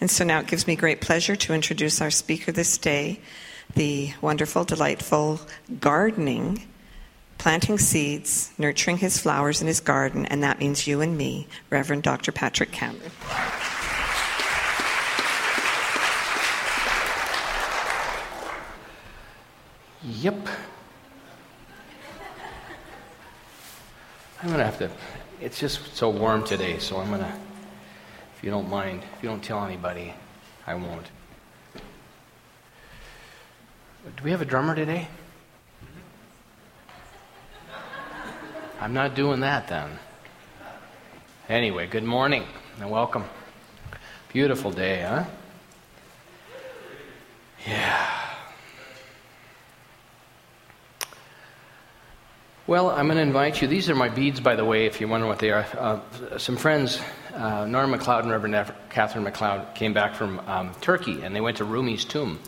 And so now it gives me great pleasure to introduce our speaker this day, the wonderful, delightful gardening, planting seeds, nurturing his flowers in his garden, and that means you and me, Reverend Dr. Patrick Cameron. Yep. I'm going to have to, it's just so warm today, so I'm going to, you don't mind, if you don't tell anybody, I won't. Do we have a drummer today? I'm not doing that then. Anyway, good morning and welcome. Beautiful day, huh? Yeah. Well, I'm going to invite you. These are my beads, by the way, if you wonder what they are. Uh, some friends, uh, Norm MacLeod and Reverend Catherine MacLeod, came back from um, Turkey and they went to Rumi's tomb.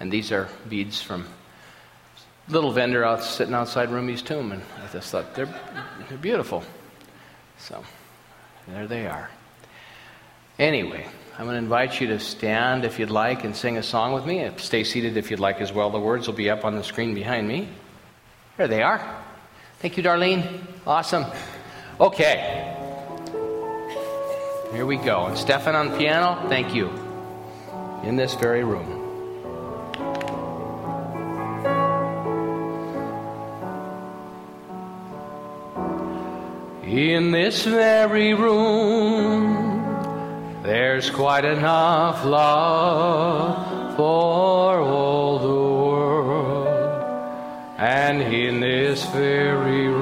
And these are beads from little vendor out sitting outside Rumi's tomb. And I just thought they're, they're beautiful. So there they are. Anyway, I'm going to invite you to stand if you'd like and sing a song with me. Stay seated if you'd like as well. The words will be up on the screen behind me. There they are. Thank you, Darlene. Awesome. Okay. Here we go. And Stefan on piano, thank you. In this very room. In this very room, there's quite enough love for all the world. and in this very room,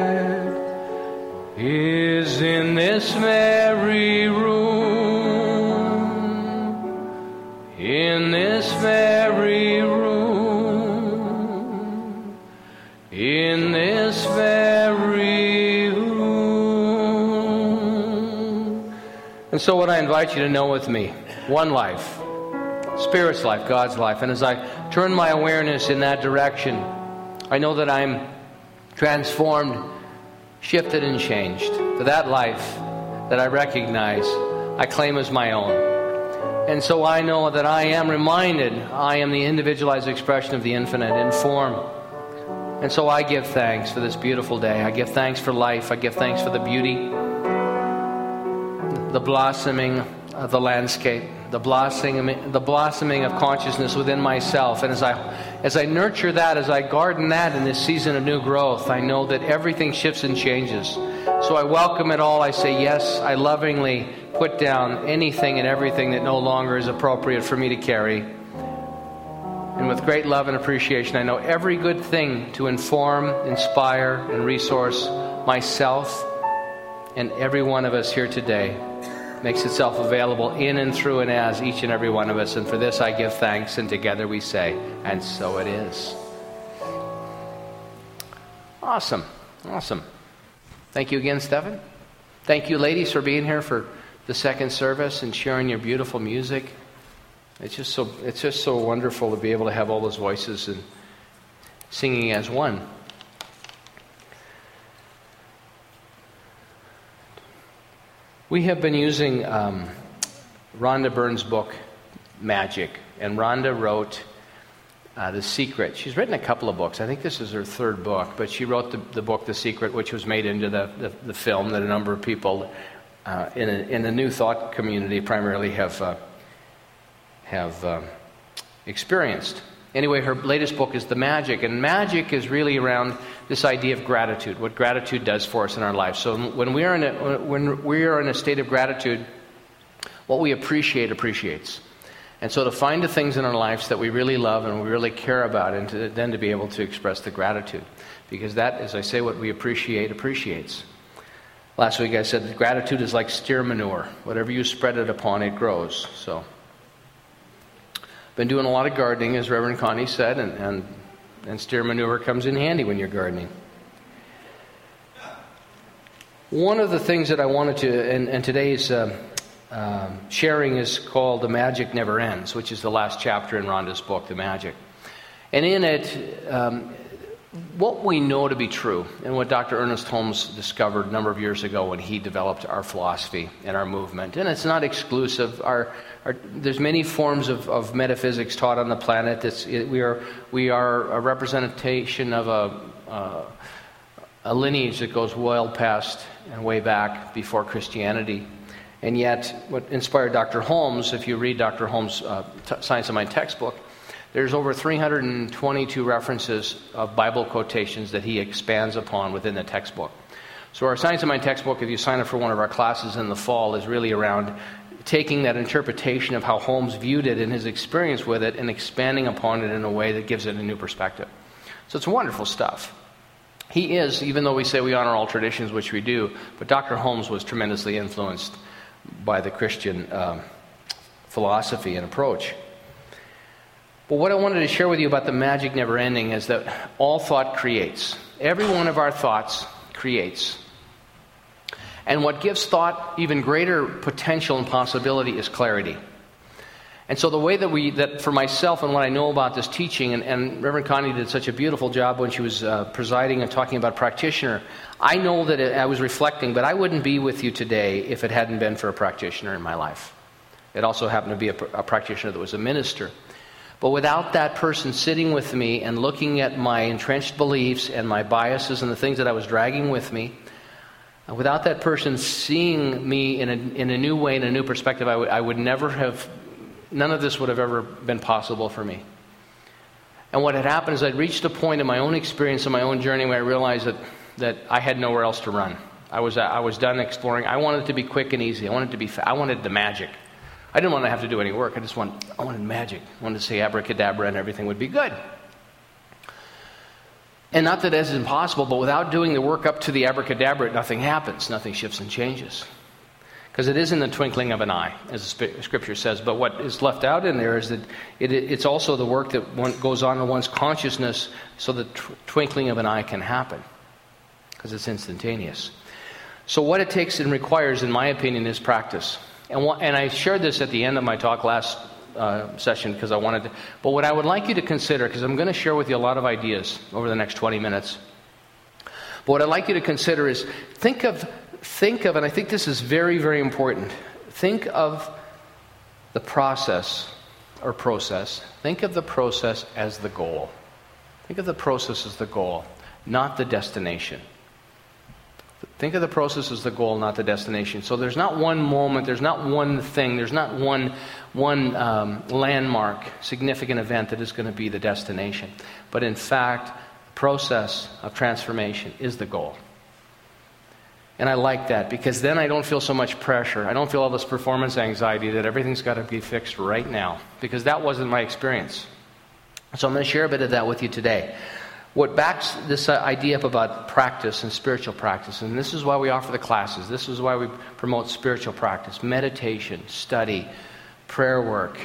is in this very room, in this very room, in this very room. And so, what I invite you to know with me one life, Spirit's life, God's life. And as I turn my awareness in that direction, I know that I'm transformed shifted and changed. For that life that I recognize, I claim as my own. And so I know that I am reminded I am the individualized expression of the infinite in form. And so I give thanks for this beautiful day. I give thanks for life. I give thanks for the beauty, the blossoming of the landscape the blossoming, the blossoming of consciousness within myself. And as I, as I nurture that, as I garden that in this season of new growth, I know that everything shifts and changes. So I welcome it all. I say yes. I lovingly put down anything and everything that no longer is appropriate for me to carry. And with great love and appreciation, I know every good thing to inform, inspire, and resource myself and every one of us here today makes itself available in and through and as each and every one of us. And for this I give thanks, and together we say, and so it is. Awesome. Awesome. Thank you again, Stephen. Thank you, ladies, for being here for the second service and sharing your beautiful music. It's just so it's just so wonderful to be able to have all those voices and singing as one. We have been using um, Rhonda Byrne's book, Magic, and Rhonda wrote uh, The Secret. She's written a couple of books. I think this is her third book, but she wrote the, the book, The Secret, which was made into the, the, the film that a number of people uh, in, a, in the New Thought community primarily have, uh, have uh, experienced. Anyway, her latest book is The Magic, and magic is really around this idea of gratitude, what gratitude does for us in our life. So when we are in a, when we are in a state of gratitude, what we appreciate appreciates. And so to find the things in our lives that we really love and we really care about, and to, then to be able to express the gratitude. Because that, as I say, what we appreciate appreciates. Last week I said that gratitude is like steer manure. Whatever you spread it upon, it grows. So Been doing a lot of gardening, as Reverend Connie said, and, and, and steer manure comes in handy when you're gardening. One of the things that I wanted to, and, and today's uh, uh, sharing is called The Magic Never Ends, which is the last chapter in Rhonda's book, The Magic. And in it, um, what we know to be true, and what Dr. Ernest Holmes discovered a number of years ago when he developed our philosophy and our movement, and it's not exclusive. Our, our, there's many forms of, of, metaphysics taught on the planet. It, we, are, we are a representation of a, uh, a lineage that goes well past and way back before Christianity. And yet, what inspired Dr. Holmes, if you read Dr. Holmes' uh, Science of Mind textbook, there's over 322 references of Bible quotations that he expands upon within the textbook. So, our Science of Mind textbook, if you sign up for one of our classes in the fall, is really around taking that interpretation of how Holmes viewed it and his experience with it and expanding upon it in a way that gives it a new perspective. So, it's wonderful stuff. He is, even though we say we honor all traditions, which we do, but Dr. Holmes was tremendously influenced by the Christian um, philosophy and approach. But what I wanted to share with you about the magic never ending is that all thought creates. Every one of our thoughts creates. And what gives thought even greater potential and possibility is clarity. And so the way that we, that for myself and what I know about this teaching, and, and Reverend Connie did such a beautiful job when she was uh, presiding and talking about practitioner, I know that it, I was reflecting, but I wouldn't be with you today if it hadn't been for a practitioner in my life. It also happened to be a, a practitioner that was a minister. But without that person sitting with me and looking at my entrenched beliefs and my biases and the things that I was dragging with me, uh, without that person seeing me in a, in a new way, in a new perspective, I, w- I would never have, none of this would have ever been possible for me. And what had happened is I'd reached a point in my own experience, in my own journey, where I realized that, that I had nowhere else to run. I was, I was done exploring. I wanted it to be quick and easy. I wanted, to be, I wanted the magic. I didn't want to have to do any work. I just want, I wanted magic. I wanted to say abracadabra and everything would be good. And not that that is impossible, but without doing the work up to the abracadabra, nothing happens. Nothing shifts and changes. Because it is in the twinkling of an eye, as the scripture says. But what is left out in there is that it, it's also the work that one goes on in one's consciousness so the twinkling of an eye can happen. Because it's instantaneous. So, what it takes and requires, in my opinion, is practice. And, and I shared this at the end of my talk last uh, session because I wanted to. But what I would like you to consider, because I'm going to share with you a lot of ideas over the next 20 minutes. But what I'd like you to consider is think of, think of, and I think this is very, very important. Think of the process or process. Think of the process as the goal. Think of the process as the goal, not the destination. Think of the process as the goal, not the destination. So there's not one moment, there's not one thing, there's not one, one um, landmark, significant event that is going to be the destination. But in fact, the process of transformation is the goal. And I like that because then I don't feel so much pressure. I don't feel all this performance anxiety that everything's got to be fixed right now because that wasn't my experience. So I'm going to share a bit of that with you today what backs this idea up about practice and spiritual practice, and this is why we offer the classes, this is why we promote spiritual practice, meditation, study, prayer work,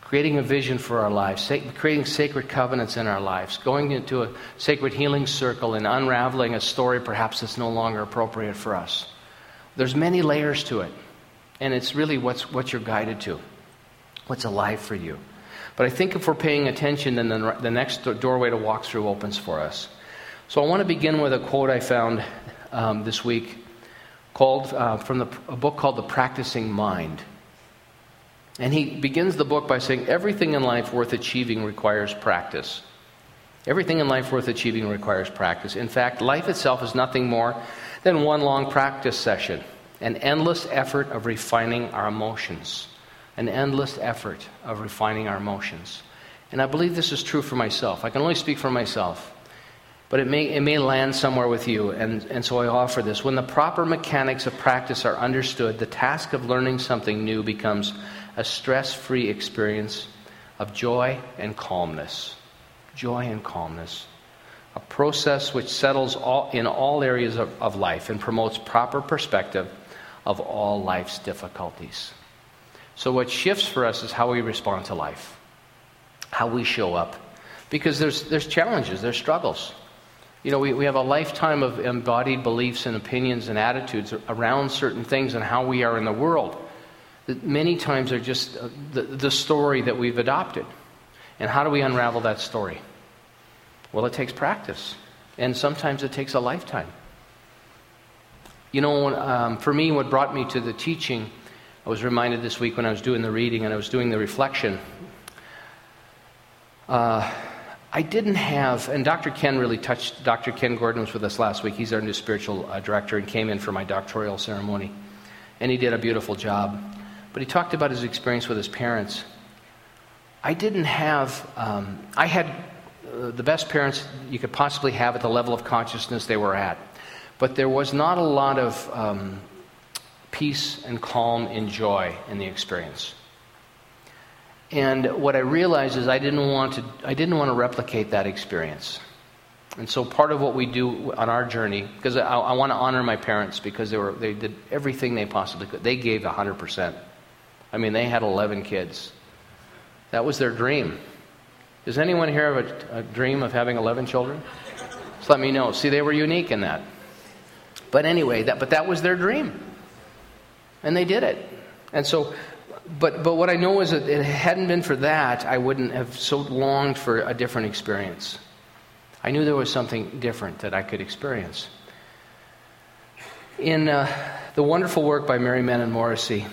creating a vision for our lives, creating sacred covenants in our lives, going into a sacred healing circle and unraveling a story perhaps that's no longer appropriate for us. There's many layers to it, and it's really what's, what you're guided to, what's alive for you. But I think if we're paying attention, then the, the next doorway to walk through opens for us. So I want to begin with a quote I found um, this week called, uh, from the, a book called The Practicing Mind. And he begins the book by saying, Everything in life worth achieving requires practice. Everything in life worth achieving requires practice. In fact, life itself is nothing more than one long practice session, an endless effort of refining our emotions an endless effort of refining our emotions. And I believe this is true for myself. I can only speak for myself. But it may, it may land somewhere with you, and, and so I offer this. When the proper mechanics of practice are understood, the task of learning something new becomes a stress free experience of joy and calmness. Joy and calmness. A process which settles all, in all areas of, of life and promotes proper perspective of all life's difficulties. So, what shifts for us is how we respond to life, how we show up. Because there's, there's challenges, there's struggles. You know, we, we have a lifetime of embodied beliefs and opinions and attitudes around certain things and how we are in the world that many times are just uh, the, the story that we've adopted. And how do we unravel that story? Well, it takes practice, and sometimes it takes a lifetime. You know, um, for me, what brought me to the teaching, I was reminded this week when I was doing the reading and I was doing the reflection. Uh, I didn't have, and Dr. Ken really touched, Dr. Ken Gordon was with us last week. He's our new spiritual uh, director and came in for my doctoral ceremony. And he did a beautiful job. But he talked about his experience with his parents. I didn't have, um, I had uh, the best parents you could possibly have at the level of consciousness they were at. But there was not a lot of um, peace and calm and joy in the experience. And what I realized is I didn't want to, I didn't want to replicate that experience. And so part of what we do on our journey, because I, I want to honor my parents because they, were, they did everything they possibly could. They gave 100%. I mean, they had 11 kids. That was their dream. Does anyone here have a, a dream of having 11 children? Just let me know. See, they were unique in that. But anyway, that, but that was their dream. And they did it. And so, but, but what I know is that it hadn't been for that, I wouldn't have so longed for a different experience. I knew there was something different that I could experience. In uh, the wonderful work by Mary Manin Morrissey,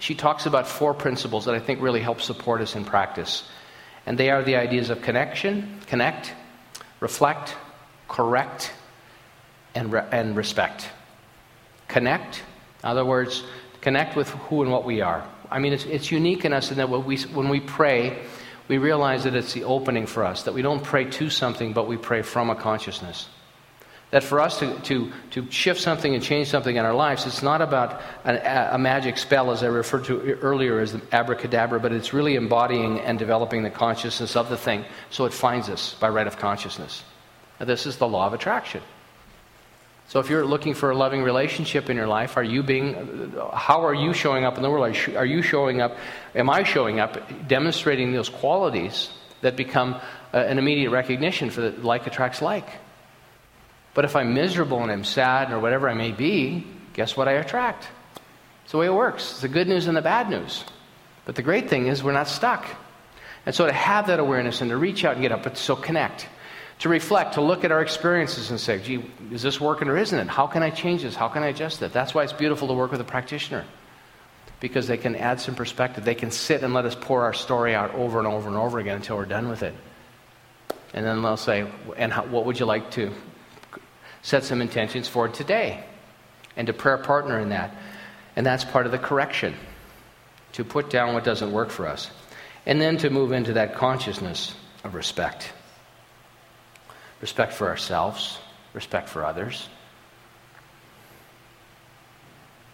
she talks about four principles that I think really help support us in practice. And they are the ideas of connection, connect, reflect, correct, and, re- and respect. Connect, in other words, connect with who and what we are. I mean, it's, it's unique in us in that when we, when we pray, we realize that it's the opening for us, that we don't pray to something, but we pray from a consciousness. That for us to, to, to shift something and change something in our lives, it's not about a, a magic spell, as I referred to earlier as the abracadabra, but it's really embodying and developing the consciousness of the thing so it finds us by right of consciousness. Now, this is the law of attraction. So if you're looking for a loving relationship in your life, are you being, how are you showing up in the world? Are you showing up, am I showing up demonstrating those qualities that become uh, an immediate recognition for that like attracts like? But if I'm miserable and I'm sad or whatever I may be, guess what I attract? It's the way it works. It's the good news and the bad news. But the great thing is we're not stuck. And so to have that awareness and to reach out and get up, but so connect to reflect, to look at our experiences and say, gee, is this working or isn't it? How can I change this? How can I adjust it? That's why it's beautiful to work with a practitioner because they can add some perspective. They can sit and let us pour our story out over and over and over again until we're done with it. And then they'll say, and how, what would you like to set some intentions for today? And to prayer partner in that. And that's part of the correction to put down what doesn't work for us. And then to move into that consciousness of respect respect for ourselves, respect for others.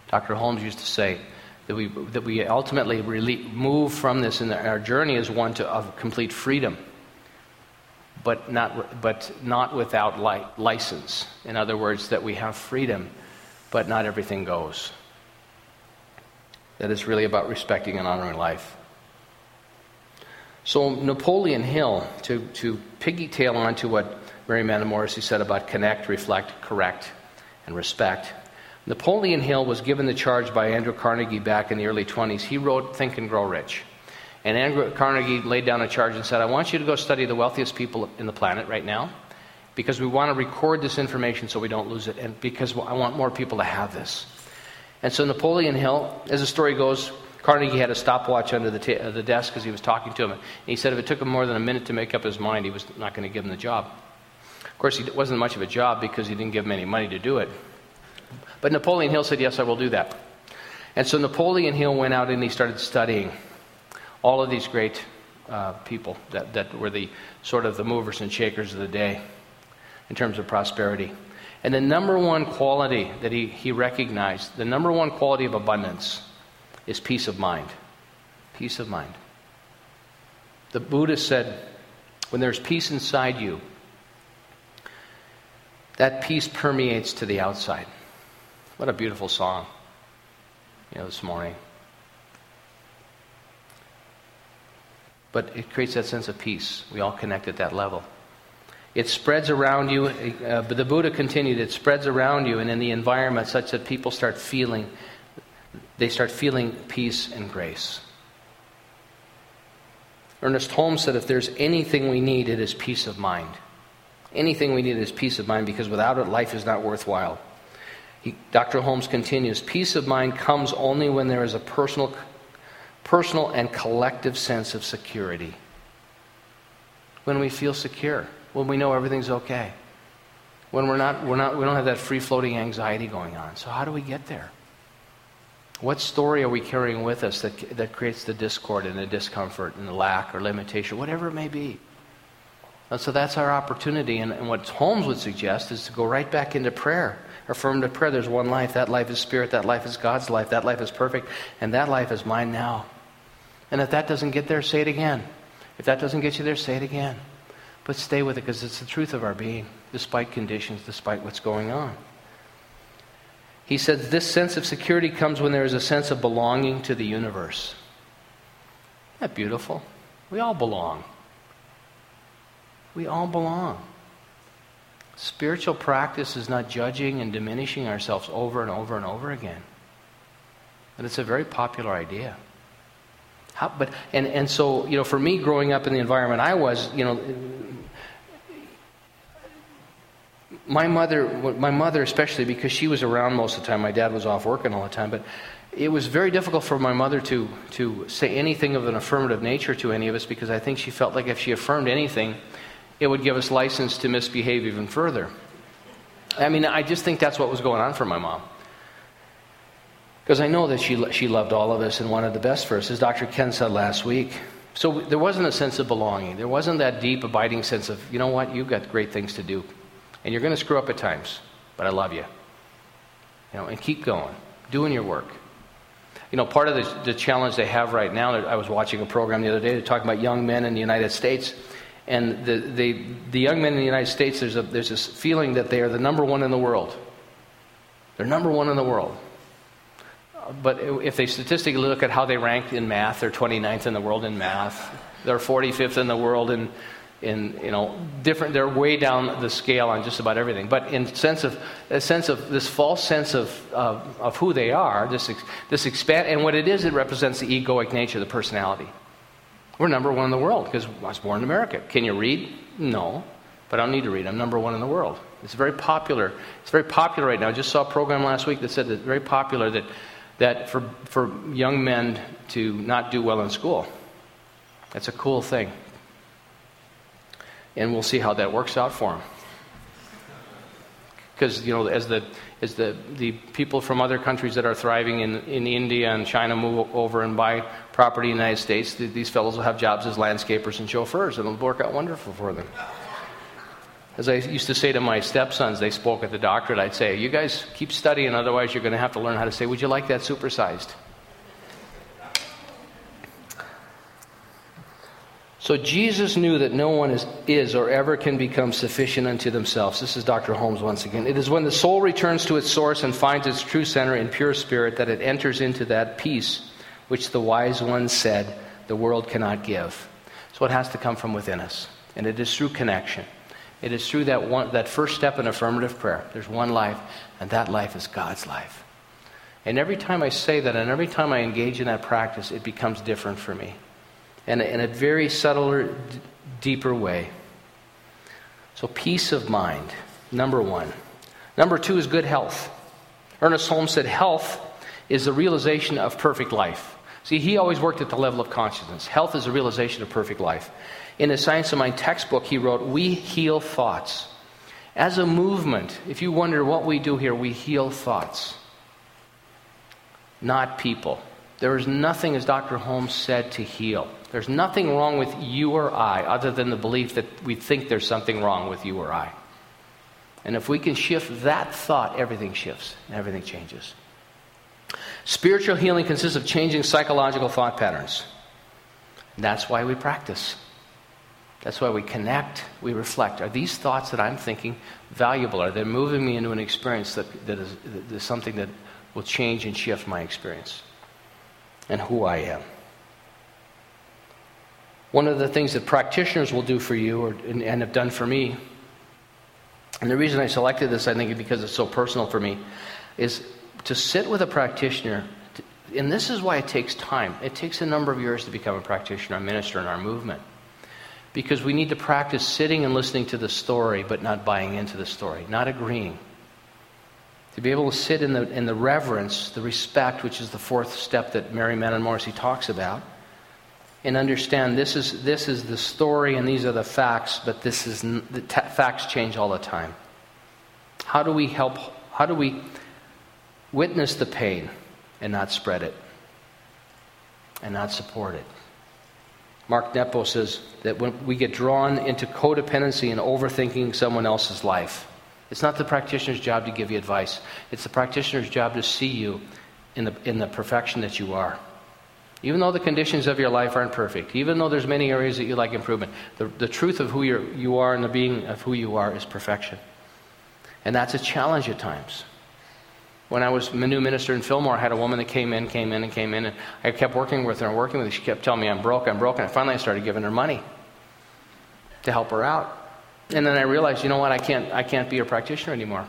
Dr. Holmes used to say that we, that we ultimately really move from this, and our journey is one to, of complete freedom, but not, but not without li- license. In other words, that we have freedom, but not everything goes. That is really about respecting and honoring life. So, Napoleon Hill, to, to piggytail onto what Mary Manin Morrissey said about connect, reflect, correct, and respect. Napoleon Hill was given the charge by Andrew Carnegie back in the early 20s. He wrote Think and Grow Rich. And Andrew Carnegie laid down a charge and said, I want you to go study the wealthiest people in the planet right now because we want to record this information so we don't lose it and because I want more people to have this. And so Napoleon Hill, as the story goes, Carnegie had a stopwatch under the, ta- the desk because he was talking to him. And he said if it took him more than a minute to make up his mind, he was not going to give him the job. Of course, it wasn't much of a job because he didn't give him any money to do it. But Napoleon Hill said, Yes, I will do that. And so Napoleon Hill went out and he started studying all of these great uh, people that, that were the sort of the movers and shakers of the day in terms of prosperity. And the number one quality that he, he recognized, the number one quality of abundance, is peace of mind. Peace of mind. The Buddha said, when there's peace inside you, that peace permeates to the outside. What a beautiful song, you know, this morning. but it creates that sense of peace. We all connect at that level. It spreads around you, uh, but the Buddha continued, it spreads around you and in the environment such that people start feeling, they start feeling peace and grace. Ernest Holmes said, if there's anything we need, it is peace of mind. Anything we need is peace of mind because without it, life is not worthwhile. He, Dr. Holmes continues Peace of mind comes only when there is a personal, personal and collective sense of security. When we feel secure, when we know everything's okay, when we're not, we're not, we don't have that free floating anxiety going on. So, how do we get there? What story are we carrying with us that, that creates the discord and the discomfort and the lack or limitation, whatever it may be? And so that's our opportunity. And, and what Holmes would suggest is to go right back into prayer. Affirmative prayer. There's one life. That life is spirit. That life is God's life. That life is perfect. And that life is mine now. And if that doesn't get there, say it again. If that doesn't get you there, say it again. But stay with it because it's the truth of our being, despite conditions, despite what's going on. He says this sense of security comes when there is a sense of belonging to the universe. Isn't that beautiful? We all belong. We all belong. Spiritual practice is not judging and diminishing ourselves over and over and over again. And it's a very popular idea. How, but and, and so you know, for me, growing up in the environment I was, you know, my mother, my mother especially, because she was around most of the time. My dad was off working all the time, but it was very difficult for my mother to to say anything of an affirmative nature to any of us because I think she felt like if she affirmed anything, it would give us license to misbehave even further. I mean, I just think that's what was going on for my mom. Because I know that she, she loved all of us and wanted the best for us, as Dr. Ken said last week. So there wasn't a sense of belonging. There wasn't that deep, abiding sense of, you know what, you've got great things to do. And you're going to screw up at times, but I love you. You know, and keep going, doing your work. You know, part of the, the challenge they have right now, I was watching a program the other day, they're talking about young men in the United States. And the, the, the young men in the United States, there's, a, there's this feeling that they are the number one in the world. They're number one in the world. But if they statistically look at how they rank in math, they're 29th in the world in math. They're 45th in the world in in you know different they're way down the scale on just about everything but in sense of a sense of this false sense of of, of who they are this this expand and what it is it represents the egoic nature the personality we're number one in the world because i was born in america. Can you read? No but i don't need to read. I'm number one in the world. It's very popular. It's very popular right now. I just saw a program last week that said that it's very popular that that for for young men to not do well in school. That's a cool thing. And we'll see how that works out for them. Because, you know, as the, as the, the people from other countries that are thriving in, in India and China move over and buy property in the United States, these fellows will have jobs as landscapers and chauffeurs, and it'll work out wonderful for them. As I used to say to my stepsons, they spoke at the doctorate, I'd say, You guys keep studying, otherwise, you're going to have to learn how to say, Would you like that supersized? So Jesus knew that no one is, is or ever can become sufficient unto themselves. This is Dr. Holmes once again. It is when the soul returns to its source and finds its true center in pure spirit that it enters into that peace which the wise one said the world cannot give. So it has to come from within us. And it is through connection. It is through that, one, that first step in affirmative prayer. There's one life, and that life is God's life. And every time I say that, and every time I engage in that practice, it becomes different for me in a, in a very subtler, d- deeper way. So, peace of mind, number one. Number two is good health. Ernest Holmes said, Health is the realization of perfect life. See, he always worked at the level of consciousness. Health is the realization of perfect life. In his Science of Mind textbook, he wrote, We heal thoughts. As a movement, if you wonder what we do here, we heal thoughts, not people. There is nothing, as Dr. Holmes said, to heal. There's nothing wrong with you or I other than the belief that we think there's something wrong with you or I. And if we can shift that thought, everything shifts and everything changes. Spiritual healing consists of changing psychological thought patterns. That's why we practice. That's why we connect, we reflect. Are these thoughts that I'm thinking valuable? Are they moving me into an experience that, that, is, that is something that will change and shift my experience? And who I am. One of the things that practitioners will do for you or, and, and have done for me, and the reason I selected this, I think, because it's so personal for me, is to sit with a practitioner. And this is why it takes time. It takes a number of years to become a practitioner, a minister in our movement. Because we need to practice sitting and listening to the story, but not buying into the story, not agreeing. To be able to sit in the, in the reverence, the respect, which is the fourth step that Mary Manin Morrissey talks about, and understand this is, this is the story and these are the facts, but this is, the t- facts change all the time. How do we help? How do we witness the pain and not spread it and not support it? Mark Nepo says that when we get drawn into codependency and overthinking someone else's life, it's not the practitioner's job to give you advice. It's the practitioner's job to see you in the, in the perfection that you are. Even though the conditions of your life aren't perfect, even though there's many areas that you like improvement, the, the truth of who you're, you are and the being of who you are is perfection. And that's a challenge at times. When I was a new minister in Fillmore, I had a woman that came in, came in, and came in, and I kept working with her and working with her. She kept telling me, I'm broke, I'm broke. And finally, I started giving her money to help her out. And then I realized, you know what, I can't, I can't be a practitioner anymore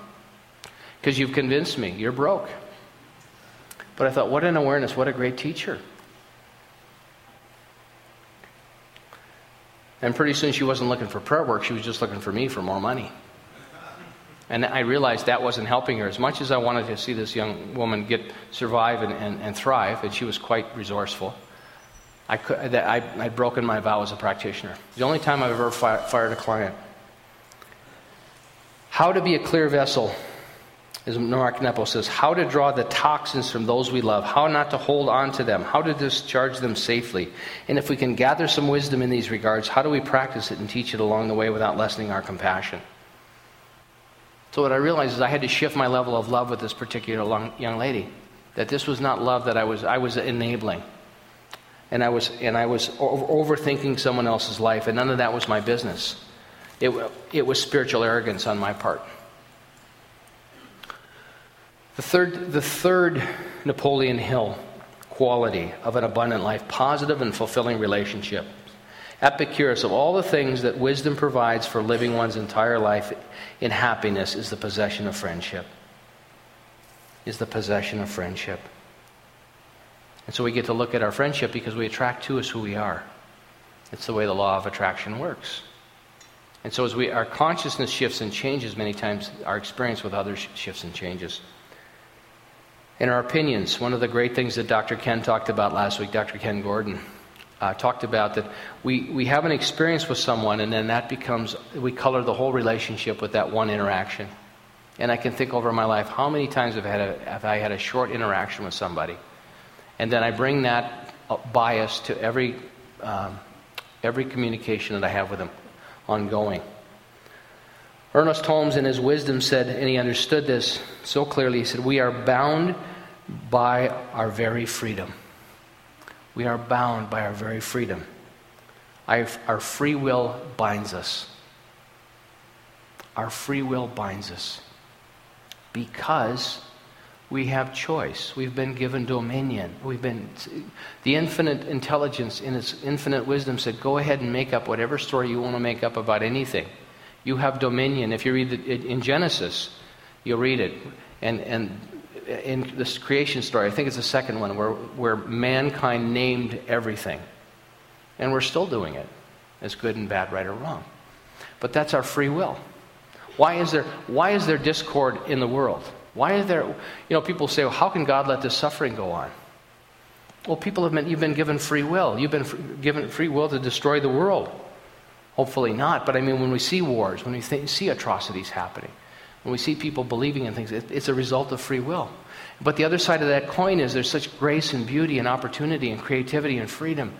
because you've convinced me you're broke. But I thought, what an awareness, what a great teacher. And pretty soon she wasn't looking for prayer work, she was just looking for me for more money. And I realized that wasn't helping her. As much as I wanted to see this young woman get survive and, and, and thrive, and she was quite resourceful, I could, I, I'd broken my vow as a practitioner. The only time I've ever fi- fired a client. How to be a clear vessel, as Mark Nepo says, how to draw the toxins from those we love, how not to hold on to them, how to discharge them safely. And if we can gather some wisdom in these regards, how do we practice it and teach it along the way without lessening our compassion? So what I realized is I had to shift my level of love with this particular young lady. That this was not love that I was I was enabling. And I was and I was overthinking someone else's life and none of that was my business. It, it was spiritual arrogance on my part. The third, the third Napoleon Hill quality of an abundant life, positive and fulfilling relationship. Epicurus, of all the things that wisdom provides for living one's entire life in happiness, is the possession of friendship. Is the possession of friendship. And so we get to look at our friendship because we attract to us who we are. It's the way the law of attraction works. And so as we, our consciousness shifts and changes, many times our experience with others shifts and changes. In our opinions, one of the great things that Dr. Ken talked about last week, Dr. Ken Gordon, uh, talked about that we, we have an experience with someone and then that becomes, we color the whole relationship with that one interaction. And I can think over my life, how many times have I had a, have I had a short interaction with somebody? And then I bring that uh, bias to every, um, every communication that I have with them ongoing. Ernest Holmes, in his wisdom, said, and he understood this so clearly, he said, We are bound by our very freedom. We are bound by our very freedom. Our free will binds us. Our free will binds us because we have choice. We've been given dominion. We've been the infinite intelligence in its infinite wisdom said, "Go ahead and make up whatever story you want to make up about anything. You have dominion." If you read it in Genesis, you'll read it, and and in this creation story, I think it's the second one, where, where mankind named everything. And we're still doing it as good and bad, right or wrong. But that's our free will. Why is there, why is there discord in the world? Why is there, you know, people say, well, how can God let this suffering go on? Well, people have been, you've been given free will. You've been given free will to destroy the world. Hopefully not, but I mean, when we see wars, when we th- see atrocities happening, when we see people believing in things, it, it's a result of free will. But the other side of that coin is there's such grace and beauty and opportunity and creativity and freedom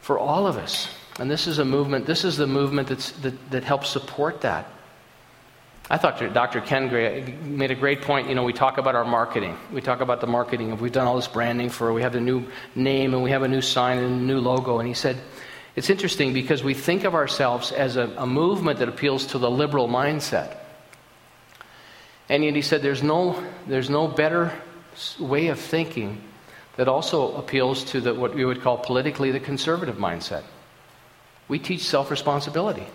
for all of us. And this is a movement, this is the movement that's, that, that helps support that. I thought Dr. Ken Gray made a great point. You know, we talk about our marketing. We talk about the marketing. We've done all this branding for, we have the new name and we have a new sign and a new logo. And he said, it's interesting because we think of ourselves as a, a movement that appeals to the liberal mindset. And yet he said there's no, there's no better way of thinking that also appeals to the, what we would call politically the conservative mindset. We teach self responsibility.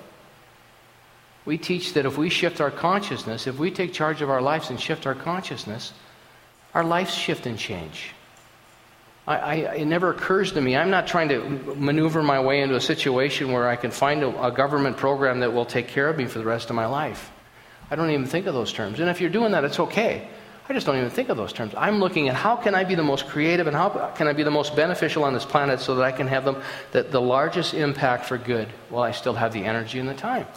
We teach that if we shift our consciousness, if we take charge of our lives and shift our consciousness, our lives shift and change. I, I, it never occurs to me. I'm not trying to maneuver my way into a situation where I can find a, a government program that will take care of me for the rest of my life. I don't even think of those terms. And if you're doing that, it's okay. I just don't even think of those terms. I'm looking at how can I be the most creative and how can I be the most beneficial on this planet so that I can have them, the, the largest impact for good while I still have the energy and the time.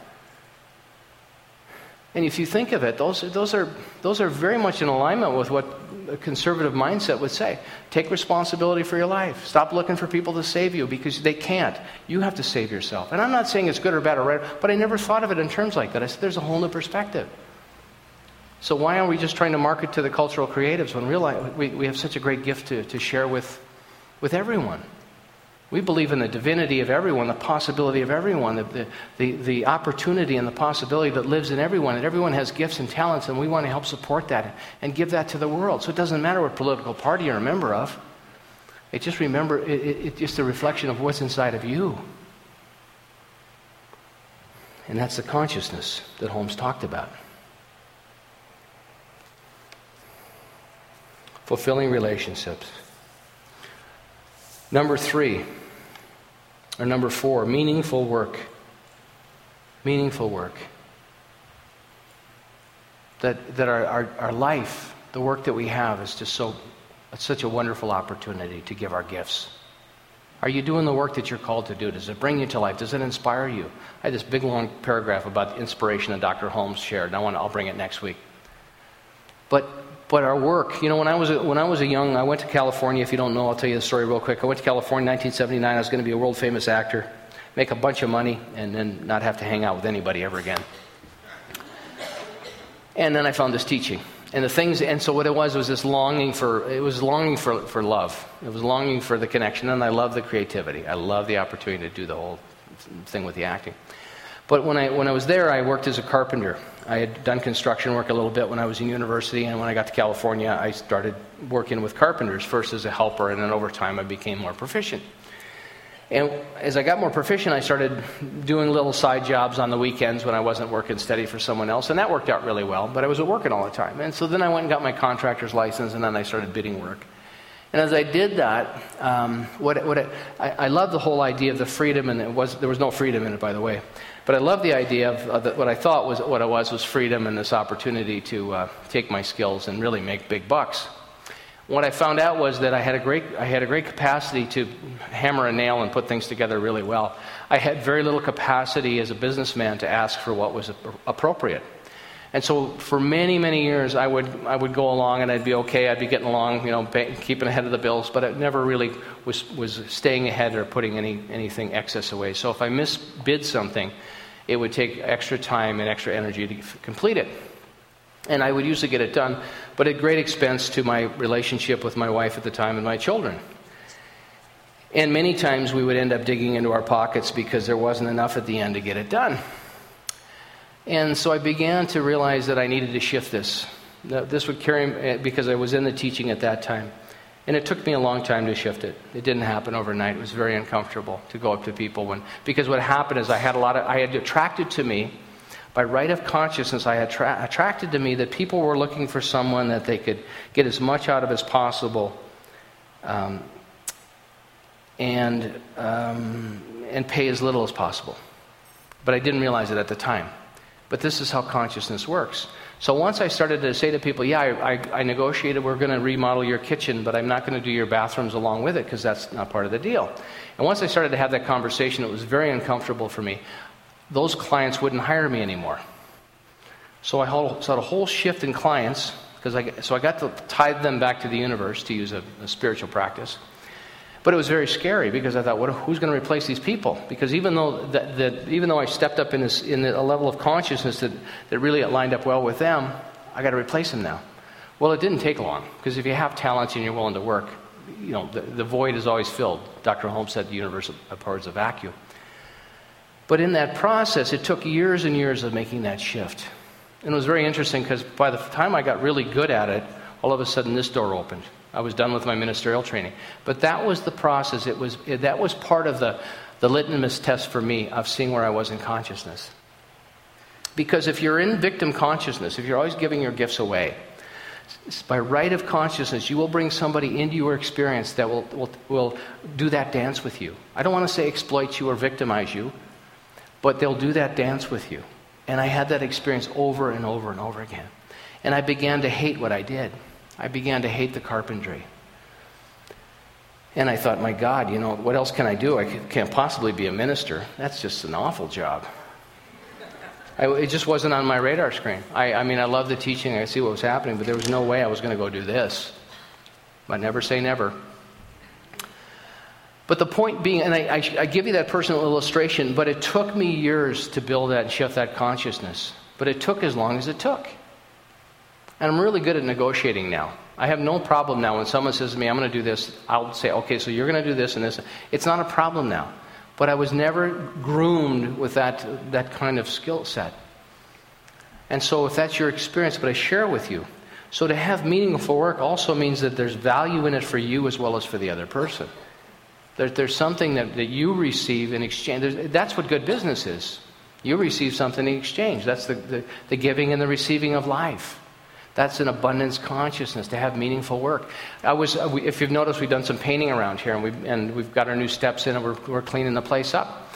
And if you think of it, those, those, are, those are very much in alignment with what a conservative mindset would say. Take responsibility for your life. Stop looking for people to save you because they can't. You have to save yourself. And I'm not saying it's good or bad or right, but I never thought of it in terms like that. I said there's a whole new perspective. So why aren't we just trying to market to the cultural creatives when realize we, we have such a great gift to, to share with, with everyone? We believe in the divinity of everyone, the possibility of everyone, the, the, the, opportunity and the possibility that lives in everyone. And everyone has gifts and talents, and we want to help support that and give that to the world. So it doesn't matter what political party you're a member of. It just remember, it, it, it's just a reflection of what's inside of you. And that's the consciousness that Holmes talked about. Fulfilling relationships. Number three, or number four, meaningful work. Meaningful work. That, that our, our, our life, the work that we have, is just so, it's such a wonderful opportunity to give our gifts. Are you doing the work that you're called to do? Does it bring you to life? Does it inspire you? I had this big long paragraph about the inspiration that Dr. Holmes shared, and I want to, I'll bring it next week. But but our work, you know, when I was a, when I was a young, I went to California. If you don't know, I'll tell you the story real quick. I went to California in 1979. I was going to be a world famous actor, make a bunch of money, and then not have to hang out with anybody ever again. And then I found this teaching, and the things, and so what it was was this longing for, it was longing for for love. It was longing for the connection, and I love the creativity. I love the opportunity to do the whole thing with the acting. But when I, when I was there, I worked as a carpenter. I had done construction work a little bit when I was in university, and when I got to California, I started working with carpenters, first as a helper, and then over time I became more proficient. And as I got more proficient, I started doing little side jobs on the weekends when I wasn't working steady for someone else, and that worked out really well, but I was working all the time. And so then I went and got my contractor's license, and then I started bidding work. And as I did that, um, what, what it, I, I love the whole idea of the freedom, and was, there was no freedom in it, by the way. But I love the idea of the, what I thought was what it was was freedom and this opportunity to uh, take my skills and really make big bucks. What I found out was that I had a great I had a great capacity to hammer a nail and put things together really well. I had very little capacity as a businessman to ask for what was appropriate. And so for many, many years, I would, I would go along and I'd be okay. I'd be getting along, you know, pay, keeping ahead of the bills, but it never really was, was staying ahead or putting any, anything excess away. So if I misbid something, it would take extra time and extra energy to complete it. And I would usually get it done, but at great expense to my relationship with my wife at the time and my children. And many times we would end up digging into our pockets because there wasn't enough at the end to get it done. And so I began to realize that I needed to shift this. This would carry eh, because I was in the teaching at that time. And it took me a long time to shift it. It didn't happen overnight. It was very uncomfortable to go up to people when, because what happened is I had a lot of, I had attracted to me, by right of consciousness, I had tra- attracted to me that people were looking for someone that they could get as much out of as possible, um, and um, and pay as little as possible. But I didn't realize it at the time. But this is how consciousness works. So once I started to say to people, yeah, I, I, I negotiated, we're going to remodel your kitchen, but I'm not going to do your bathrooms along with it because that's not part of the deal. And once I started to have that conversation, it was very uncomfortable for me. Those clients wouldn't hire me anymore. So I had a whole shift in clients, because I, so I got to tie them back to the universe, to use a, a spiritual practice. But it was very scary because I thought, what, who's going to replace these people? Because even though, that, that, even though I stepped up in, this, in a level of consciousness that, that really lined up well with them, I got to replace them now. Well, it didn't take long because if you have talents and you're willing to work, you know, the, the void is always filled. Dr. Holmes said the universe abhors a vacuum. But in that process, it took years and years of making that shift. And it was very interesting because by the time I got really good at it, all of a sudden this door opened. I was done with my ministerial training. But that was the process. It was, that was part of the, the litmus test for me of seeing where I was in consciousness. Because if you're in victim consciousness, if you're always giving your gifts away, by right of consciousness, you will bring somebody into your experience that will, will, will do that dance with you. I don't want to say exploit you or victimize you, but they'll do that dance with you. And I had that experience over and over and over again. And I began to hate what I did. I began to hate the carpentry. And I thought, my God, you know, what else can I do? I can't possibly be a minister. That's just an awful job. I, it just wasn't on my radar screen. I, I mean, I love the teaching, I see what was happening, but there was no way I was going to go do this. But never say never. But the point being, and I, I, I, give you that personal illustration, but it took me years to build that and shift that consciousness. But it took as long as it took. And I'm really good at negotiating now. I have no problem now when someone says to me, I'm going to do this, I'll say, okay, so you're going to do this and this. It's not a problem now. But I was never groomed with that, that kind of skill set. And so, if that's your experience, but I share with you. So, to have meaningful work also means that there's value in it for you as well as for the other person. There, there's something that, that you receive in exchange. There's, that's what good business is. You receive something in exchange. That's the, the, the giving and the receiving of life. That's an abundance consciousness to have meaningful work. I was, uh, if you've noticed, we've done some painting around here, and we've, and we've got our new steps in, and we're, we're cleaning the place up.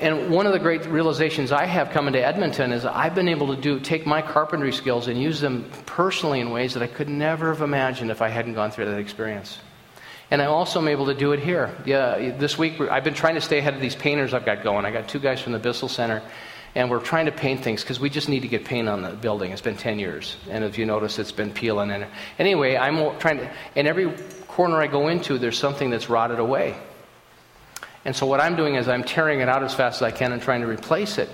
And one of the great realizations I have coming to Edmonton is I've been able to do take my carpentry skills and use them personally in ways that I could never have imagined if I hadn't gone through that experience. And I also am able to do it here. Yeah, this week I've been trying to stay ahead of these painters I've got going. I got two guys from the Bissell Center and we're trying to paint things because we just need to get paint on the building. It's been 10 years, and if you notice, it's been peeling. And anyway, I'm trying to. In every corner I go into, there's something that's rotted away. And so what I'm doing is I'm tearing it out as fast as I can and trying to replace it.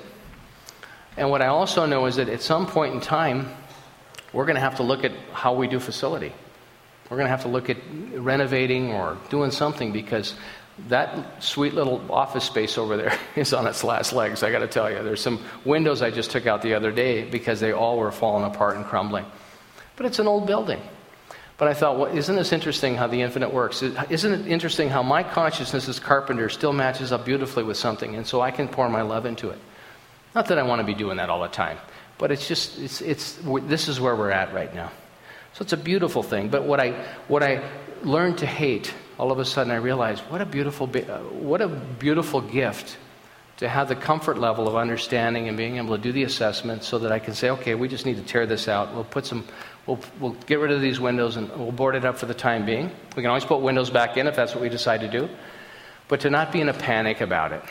And what I also know is that at some point in time, we're going to have to look at how we do facility. We're going to have to look at renovating or doing something because that sweet little office space over there is on its last legs, I got to tell you. There's some windows I just took out the other day because they all were falling apart and crumbling. But it's an old building. But I thought, well, isn't this interesting how the infinite works? Isn't it interesting how my consciousness as carpenter still matches up beautifully with something, and so I can pour my love into it? Not that I want to be doing that all the time, but it's just, it's, it's, this is where we're at right now. So it's a beautiful thing. But what I, what I learned to hate all of a sudden I realized what a beautiful, uh, what a beautiful gift to have the comfort level of understanding and being able to do the assessment so that I can say, okay, we just need to tear this out. We'll put some, we'll, we'll get rid of these windows and we'll board it up for the time being. We can always put windows back in if that's what we decide to do. But to not be in a panic about it.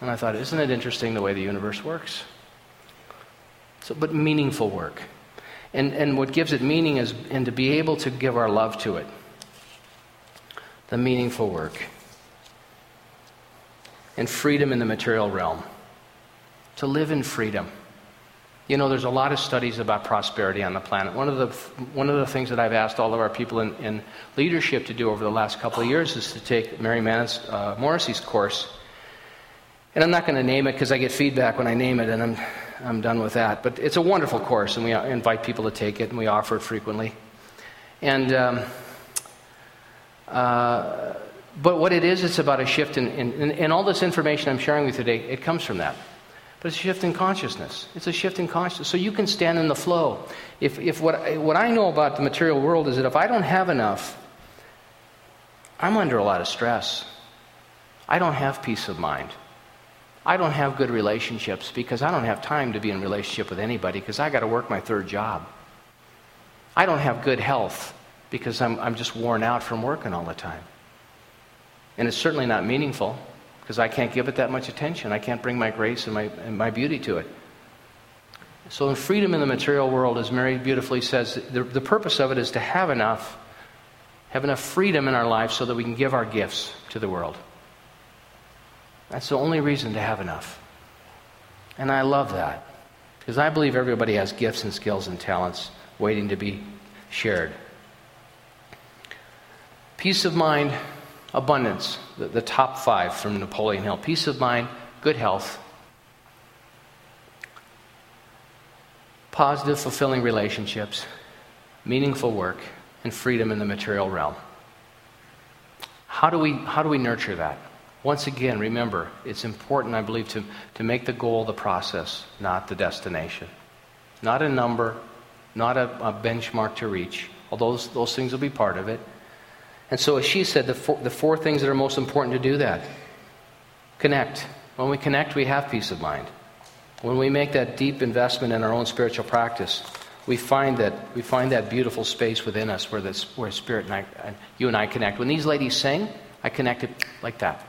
And I thought, isn't it interesting the way the universe works? So, but meaningful work. And, and what gives it meaning is, and to be able to give our love to it the meaningful work, and freedom in the material realm. To live in freedom. You know, there's a lot of studies about prosperity on the planet. One of the, one of the things that I've asked all of our people in, in leadership to do over the last couple of years is to take Mary uh, Morrissey's course. And I'm not going to name it because I get feedback when I name it, and I'm, I'm done with that. But it's a wonderful course, and we invite people to take it, and we offer it frequently. And um, uh, but what it is, it's about a shift in, in, in, all this information I'm sharing with you today, it comes from that. But it's a shift in consciousness. It's a shift in consciousness. So you can stand in the flow. If, if what, what I know about the material world is that if I don't have enough, I'm under a lot of stress. I don't have peace of mind. I don't have good relationships because I don't have time to be in relationship with anybody because I got to work my third job. I don't have good health because I'm, I'm just worn out from working all the time. And it's certainly not meaningful because I can't give it that much attention. I can't bring my grace and my, and my beauty to it. So, in freedom in the material world, as Mary beautifully says, the, the purpose of it is to have enough, have enough freedom in our life so that we can give our gifts to the world. That's the only reason to have enough. And I love that because I believe everybody has gifts and skills and talents waiting to be shared. Peace of mind, abundance, the, the top five from Napoleon Hill. Peace of mind, good health, positive, fulfilling relationships, meaningful work, and freedom in the material realm. How do we, how do we nurture that? Once again, remember, it's important, I believe, to, to make the goal the process, not the destination. Not a number, not a, a benchmark to reach, although those, those things will be part of it. And so, as she said, the four, the four things that are most important to do that connect. When we connect, we have peace of mind. When we make that deep investment in our own spiritual practice, we find that, we find that beautiful space within us where, this, where Spirit and, I, and you and I connect. When these ladies sing, I connect it like that.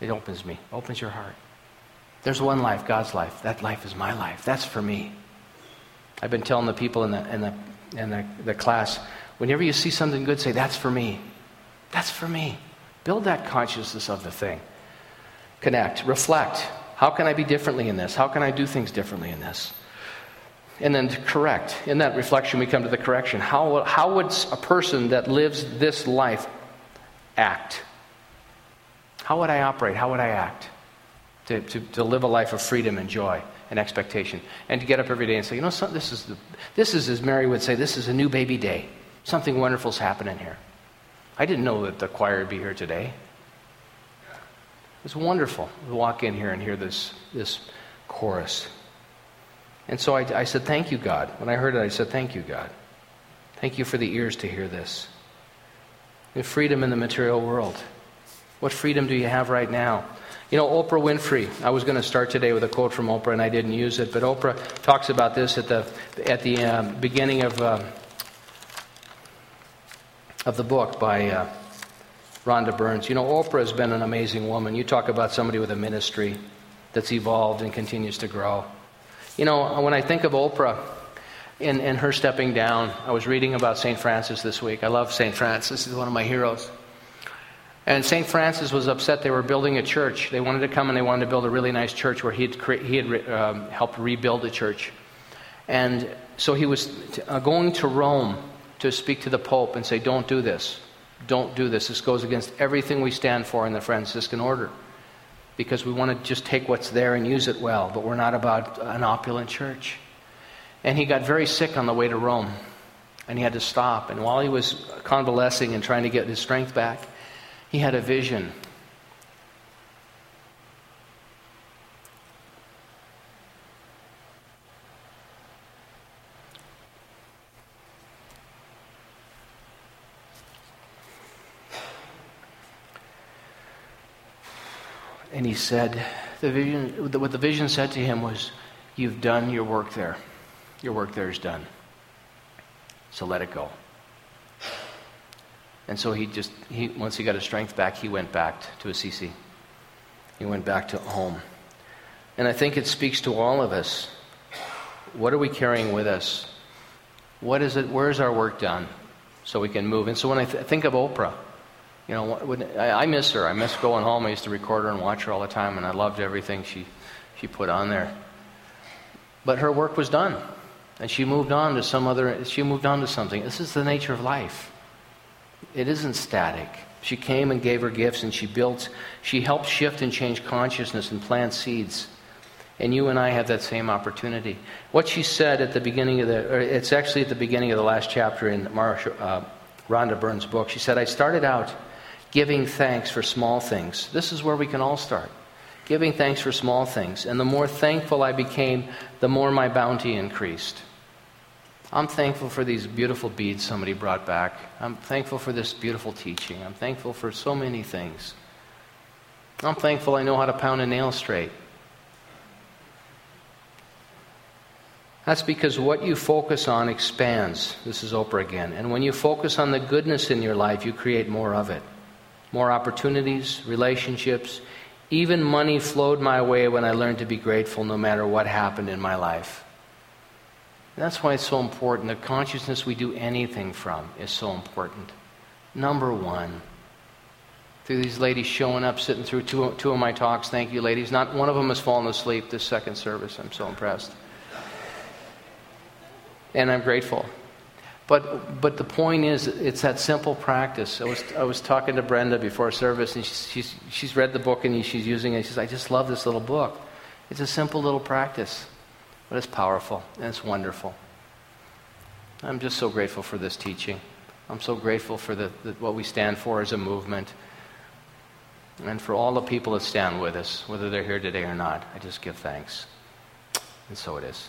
It opens me, opens your heart. There's one life, God's life. That life is my life. That's for me. I've been telling the people in the, in the, in the, the class whenever you see something good, say, That's for me. That's for me. Build that consciousness of the thing. Connect, reflect. How can I be differently in this? How can I do things differently in this? And then to correct. In that reflection, we come to the correction. How, how would a person that lives this life act? How would I operate? How would I act? To, to, to live a life of freedom and joy and expectation. And to get up every day and say, you know, this, is the, this is, as Mary would say, this is a new baby day. Something wonderful's happening here. I didn't know that the choir would be here today. It's wonderful to walk in here and hear this, this chorus. And so I, I said, Thank you, God. When I heard it, I said, Thank you, God. Thank you for the ears to hear this. The freedom in the material world. What freedom do you have right now? You know, Oprah Winfrey, I was going to start today with a quote from Oprah and I didn't use it, but Oprah talks about this at the, at the um, beginning of, uh, of the book by uh, Rhonda Burns. You know, Oprah has been an amazing woman. You talk about somebody with a ministry that's evolved and continues to grow. You know, when I think of Oprah and, and her stepping down, I was reading about St. Francis this week. I love St. Francis, he's one of my heroes. And St. Francis was upset they were building a church. They wanted to come and they wanted to build a really nice church where he had, cre- he had um, helped rebuild a church. And so he was t- uh, going to Rome to speak to the Pope and say, Don't do this. Don't do this. This goes against everything we stand for in the Franciscan order. Because we want to just take what's there and use it well, but we're not about an opulent church. And he got very sick on the way to Rome. And he had to stop. And while he was convalescing and trying to get his strength back, he had a vision. And he said, the vision, what the vision said to him was, You've done your work there. Your work there is done. So let it go. And so he just, he, once he got his strength back, he went back to Assisi. He went back to home. And I think it speaks to all of us. What are we carrying with us? What is it? Where is our work done? So we can move. And so when I th- think of Oprah, you know, I, miss her. I miss going home. I used to record her and watch her all the time, and I loved everything she, she put on there. But her work was done, and she moved on to some other. She moved on to something. This is the nature of life it isn't static. She came and gave her gifts and she built, she helped shift and change consciousness and plant seeds. And you and I have that same opportunity. What she said at the beginning of the, it's actually at the beginning of the last chapter in Marsha, uh, Rhonda Byrne's book. She said, I started out giving thanks for small things. This is where we can all start. Giving thanks for small things. And the more thankful I became, the more my bounty increased. I'm thankful for these beautiful beads somebody brought back. I'm thankful for this beautiful teaching. I'm thankful for so many things. I'm thankful I know how to pound a nail straight. That's because what you focus on expands. This is Oprah again. And when you focus on the goodness in your life, you create more of it. More opportunities, relationships. Even money flowed my way when I learned to be grateful no matter what happened in my life. That's why it's so important. The consciousness we do anything from is so important. Number one, through these ladies showing up, sitting through two, two of my talks. Thank you, ladies. Not one of them has fallen asleep this second service. I'm so impressed. And I'm grateful. But, but the point is, it's that simple practice. I was, I was talking to Brenda before service, and she's, she's, she's read the book and she's using it. She says, I just love this little book. It's a simple little practice. But it's powerful and it's wonderful. I'm just so grateful for this teaching. I'm so grateful for the, the, what we stand for as a movement. And for all the people that stand with us, whether they're here today or not, I just give thanks. And so it is.